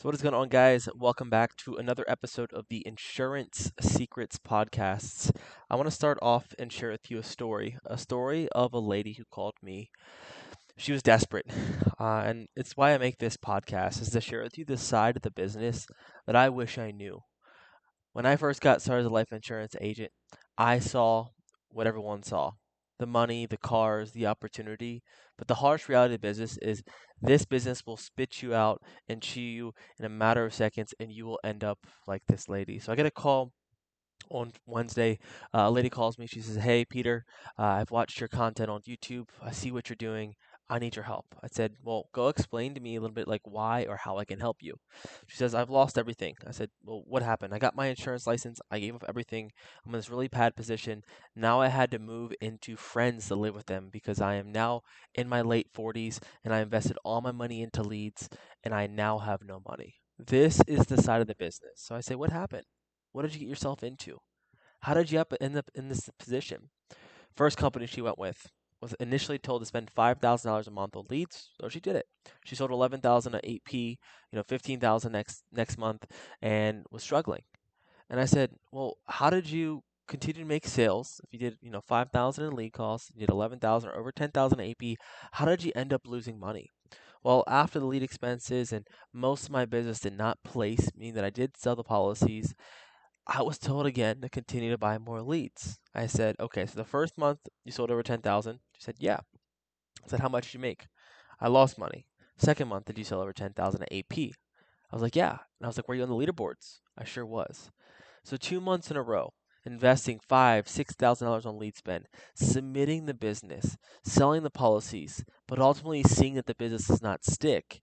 So, what is going on, guys? Welcome back to another episode of the Insurance Secrets Podcasts. I want to start off and share with you a story a story of a lady who called me. She was desperate, uh, and it's why I make this podcast is to share with you the side of the business that I wish I knew. When I first got started as a life insurance agent, I saw what everyone saw the money, the cars, the opportunity. But the harsh reality of business is this business will spit you out and chew you in a matter of seconds, and you will end up like this lady. So I get a call on Wednesday. Uh, a lady calls me. She says, Hey, Peter, uh, I've watched your content on YouTube. I see what you're doing. I need your help. I said, Well, go explain to me a little bit like why or how I can help you. She says, I've lost everything. I said, Well, what happened? I got my insurance license. I gave up everything. I'm in this really bad position. Now I had to move into friends to live with them because I am now in my late 40s and I invested all my money into leads and I now have no money. This is the side of the business. So I say, What happened? What did you get yourself into? How did you end up in this position? First company she went with, was initially told to spend five thousand dollars a month on leads, so she did it. She sold eleven thousand at AP, you know, fifteen thousand next next month, and was struggling. And I said, well, how did you continue to make sales? If you did, you know, five thousand in lead costs, you did eleven thousand or over ten thousand AP, how did you end up losing money? Well, after the lead expenses and most of my business did not place, meaning that I did sell the policies, I was told again to continue to buy more leads. I said, okay, so the first month you sold over 10,000. She said, yeah. I said, how much did you make? I lost money. Second month, did you sell over 10,000 at AP? I was like, yeah. And I was like, were you on the leaderboards? I sure was. So two months in a row, investing five, six thousand dollars on lead spend, submitting the business, selling the policies, but ultimately seeing that the business does not stick,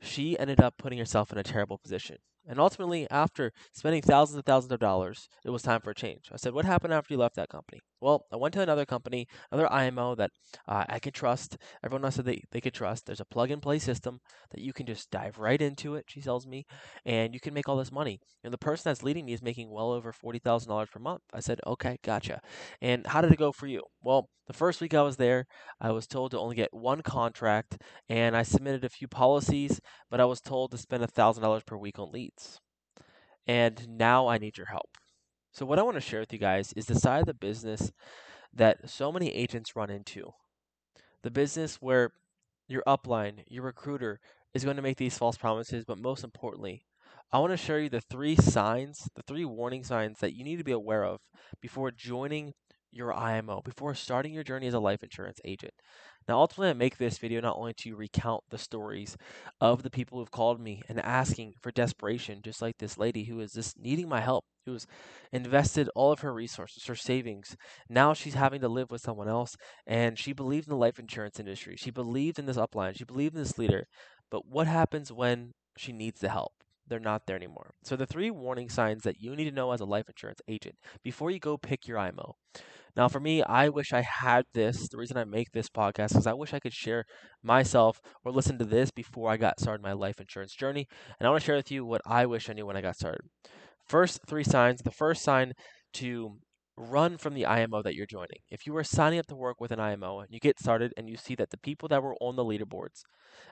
she ended up putting herself in a terrible position. And ultimately, after spending thousands and thousands of dollars, it was time for a change. I said, What happened after you left that company? Well, I went to another company, another IMO that uh, I could trust. Everyone else said they, they could trust. There's a plug and play system that you can just dive right into it, she tells me, and you can make all this money. And the person that's leading me is making well over $40,000 per month. I said, Okay, gotcha. And how did it go for you? Well, the first week I was there, I was told to only get one contract, and I submitted a few policies, but I was told to spend $1,000 per week on leads. And now I need your help. So, what I want to share with you guys is the side of the business that so many agents run into. The business where your upline, your recruiter, is going to make these false promises, but most importantly, I want to show you the three signs, the three warning signs that you need to be aware of before joining your IMO, before starting your journey as a life insurance agent. Now, ultimately, I make this video not only to recount the stories of the people who've called me and asking for desperation, just like this lady who is just needing my help, who's invested all of her resources, her savings. Now she's having to live with someone else, and she believed in the life insurance industry. She believed in this upline. She believed in this leader. But what happens when she needs the help? They're not there anymore. So, the three warning signs that you need to know as a life insurance agent before you go pick your IMO. Now, for me, I wish I had this. The reason I make this podcast is I wish I could share myself or listen to this before I got started my life insurance journey. And I want to share with you what I wish I knew when I got started. First three signs. The first sign to run from the IMO that you're joining. If you are signing up to work with an IMO and you get started and you see that the people that were on the leaderboards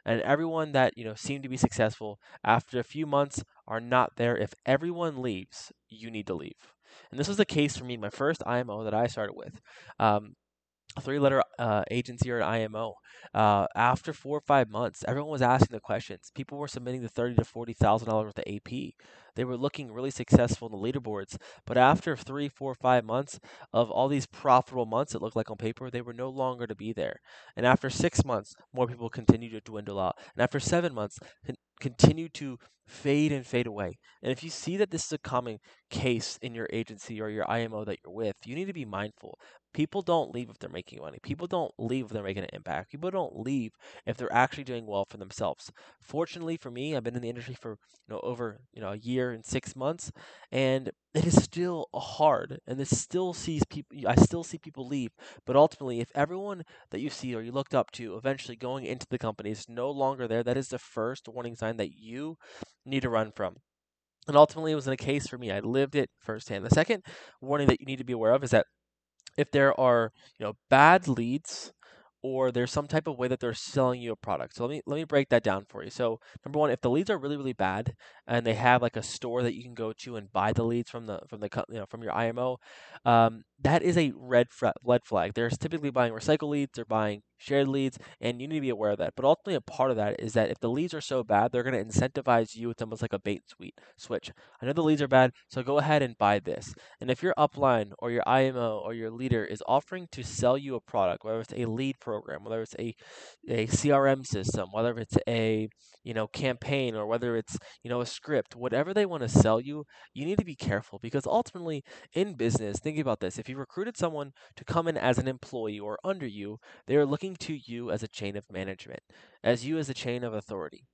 and everyone that you know seemed to be successful after a few months are not there, if everyone leaves, you need to leave. And this was the case for me, my first IMO that I started with. Um, three letter uh, agency or an IMO. Uh, after four or five months, everyone was asking the questions. People were submitting the thirty to forty thousand dollars worth of AP. They were looking really successful in the leaderboards. But after three, four, five months of all these profitable months, it looked like on paper, they were no longer to be there. And after six months, more people continued to dwindle out. And after seven months, continue to fade and fade away. And if you see that this is a common case in your agency or your IMO that you're with, you need to be mindful. People don't leave if they're making money. People don't leave if they're making an impact. People don't leave if they're actually doing well for themselves. Fortunately for me, I've been in the industry for you know over you know a year and six months, and it is still hard. And this still sees people. I still see people leave. But ultimately, if everyone that you see or you looked up to eventually going into the company is no longer there, that is the first warning sign that you need to run from. And ultimately, it was in a case for me. I lived it firsthand. The second warning that you need to be aware of is that if there are you know bad leads or there's some type of way that they're selling you a product. So let me let me break that down for you. So number one, if the leads are really really bad and they have like a store that you can go to and buy the leads from the from the you know from your IMO, um, that is a red red flag. They're typically buying recycle leads, they're buying shared leads, and you need to be aware of that. But ultimately, a part of that is that if the leads are so bad, they're going to incentivize you. It's almost like a bait sweet switch. I know the leads are bad, so go ahead and buy this. And if your upline or your IMO or your leader is offering to sell you a product, whether it's a lead program, whether it's a a CRM system, whether it's a you know campaign or whether it's you know a script, whatever they want to sell you, you need to be careful because ultimately in business, think about this: if you recruited someone to come in as an employee or under you, they are looking to you as a chain of management, as you as a chain of authority.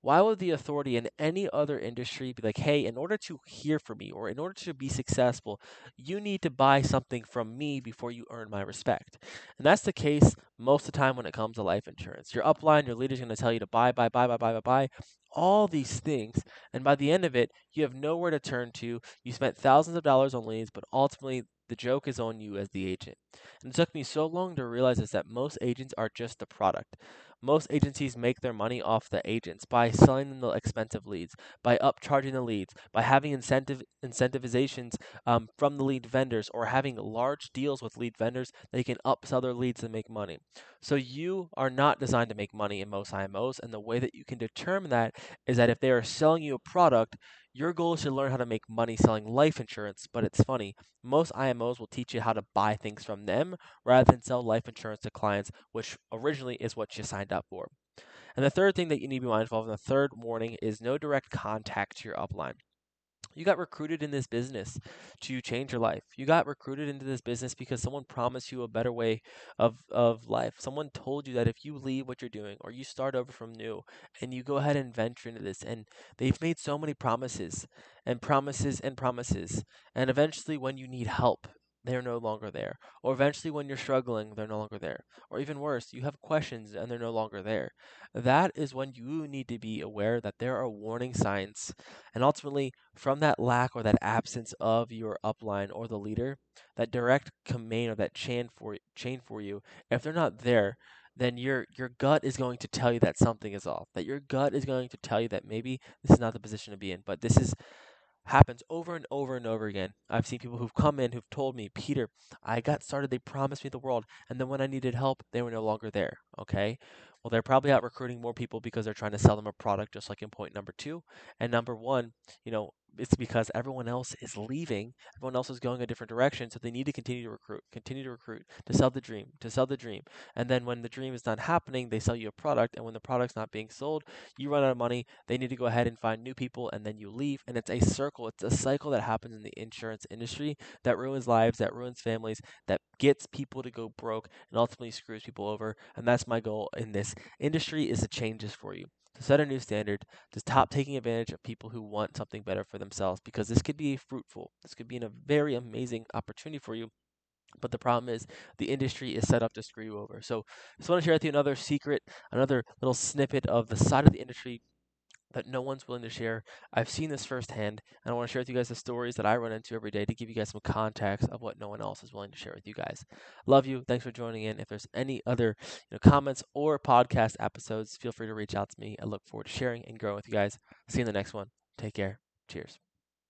Why would the authority in any other industry be like, hey, in order to hear from me or in order to be successful, you need to buy something from me before you earn my respect? And that's the case most of the time when it comes to life insurance. Your upline, your leader's going to tell you to buy, buy, buy, buy, buy, buy, buy, all these things. And by the end of it, you have nowhere to turn to. You spent thousands of dollars on leads, but ultimately the joke is on you as the agent. And it took me so long to realize this that most agents are just the product. Most agencies make their money off the agents by selling them the expensive leads, by upcharging the leads, by having incentive incentivizations um, from the lead vendors, or having large deals with lead vendors. They can upsell their leads and make money. So you are not designed to make money in most IMOs, and the way that you can determine that is that if they are selling you a product, your goal is to learn how to make money selling life insurance, but it's funny. Most IMOs will teach you how to buy things from them rather than sell life insurance to clients, which originally is what you signed up for. And the third thing that you need to be mindful of, and the third warning, is no direct contact to your upline. You got recruited in this business to change your life. You got recruited into this business because someone promised you a better way of, of life. Someone told you that if you leave what you're doing or you start over from new and you go ahead and venture into this, and they've made so many promises and promises and promises. And eventually, when you need help, they're no longer there. Or eventually, when you're struggling, they're no longer there. Or even worse, you have questions and they're no longer there. That is when you need to be aware that there are warning signs. And ultimately, from that lack or that absence of your upline or the leader, that direct command or that chain for chain for you, if they're not there, then your your gut is going to tell you that something is off. That your gut is going to tell you that maybe this is not the position to be in, but this is happens over and over and over again. I've seen people who've come in who've told me, Peter, I got started, they promised me the world, and then when I needed help, they were no longer there. Okay? Well, they're probably out recruiting more people because they're trying to sell them a product, just like in point number two. And number one, you know, it's because everyone else is leaving, everyone else is going a different direction, so they need to continue to recruit, continue to recruit, to sell the dream, to sell the dream. And then when the dream is not happening, they sell you a product, and when the product's not being sold, you run out of money, they need to go ahead and find new people, and then you leave. And it's a circle, it's a cycle that happens in the insurance industry that ruins lives, that ruins families, that gets people to go broke, and ultimately screws people over. And that's my goal in this industry is to change this for you to set a new standard, to stop taking advantage of people who want something better for themselves because this could be fruitful. This could be a very amazing opportunity for you. But the problem is the industry is set up to screw you over. So just want to share with you another secret, another little snippet of the side of the industry that no one's willing to share. I've seen this firsthand, and I want to share with you guys the stories that I run into every day to give you guys some context of what no one else is willing to share with you guys. Love you. Thanks for joining in. If there's any other you know, comments or podcast episodes, feel free to reach out to me. I look forward to sharing and growing with you guys. See you in the next one. Take care. Cheers.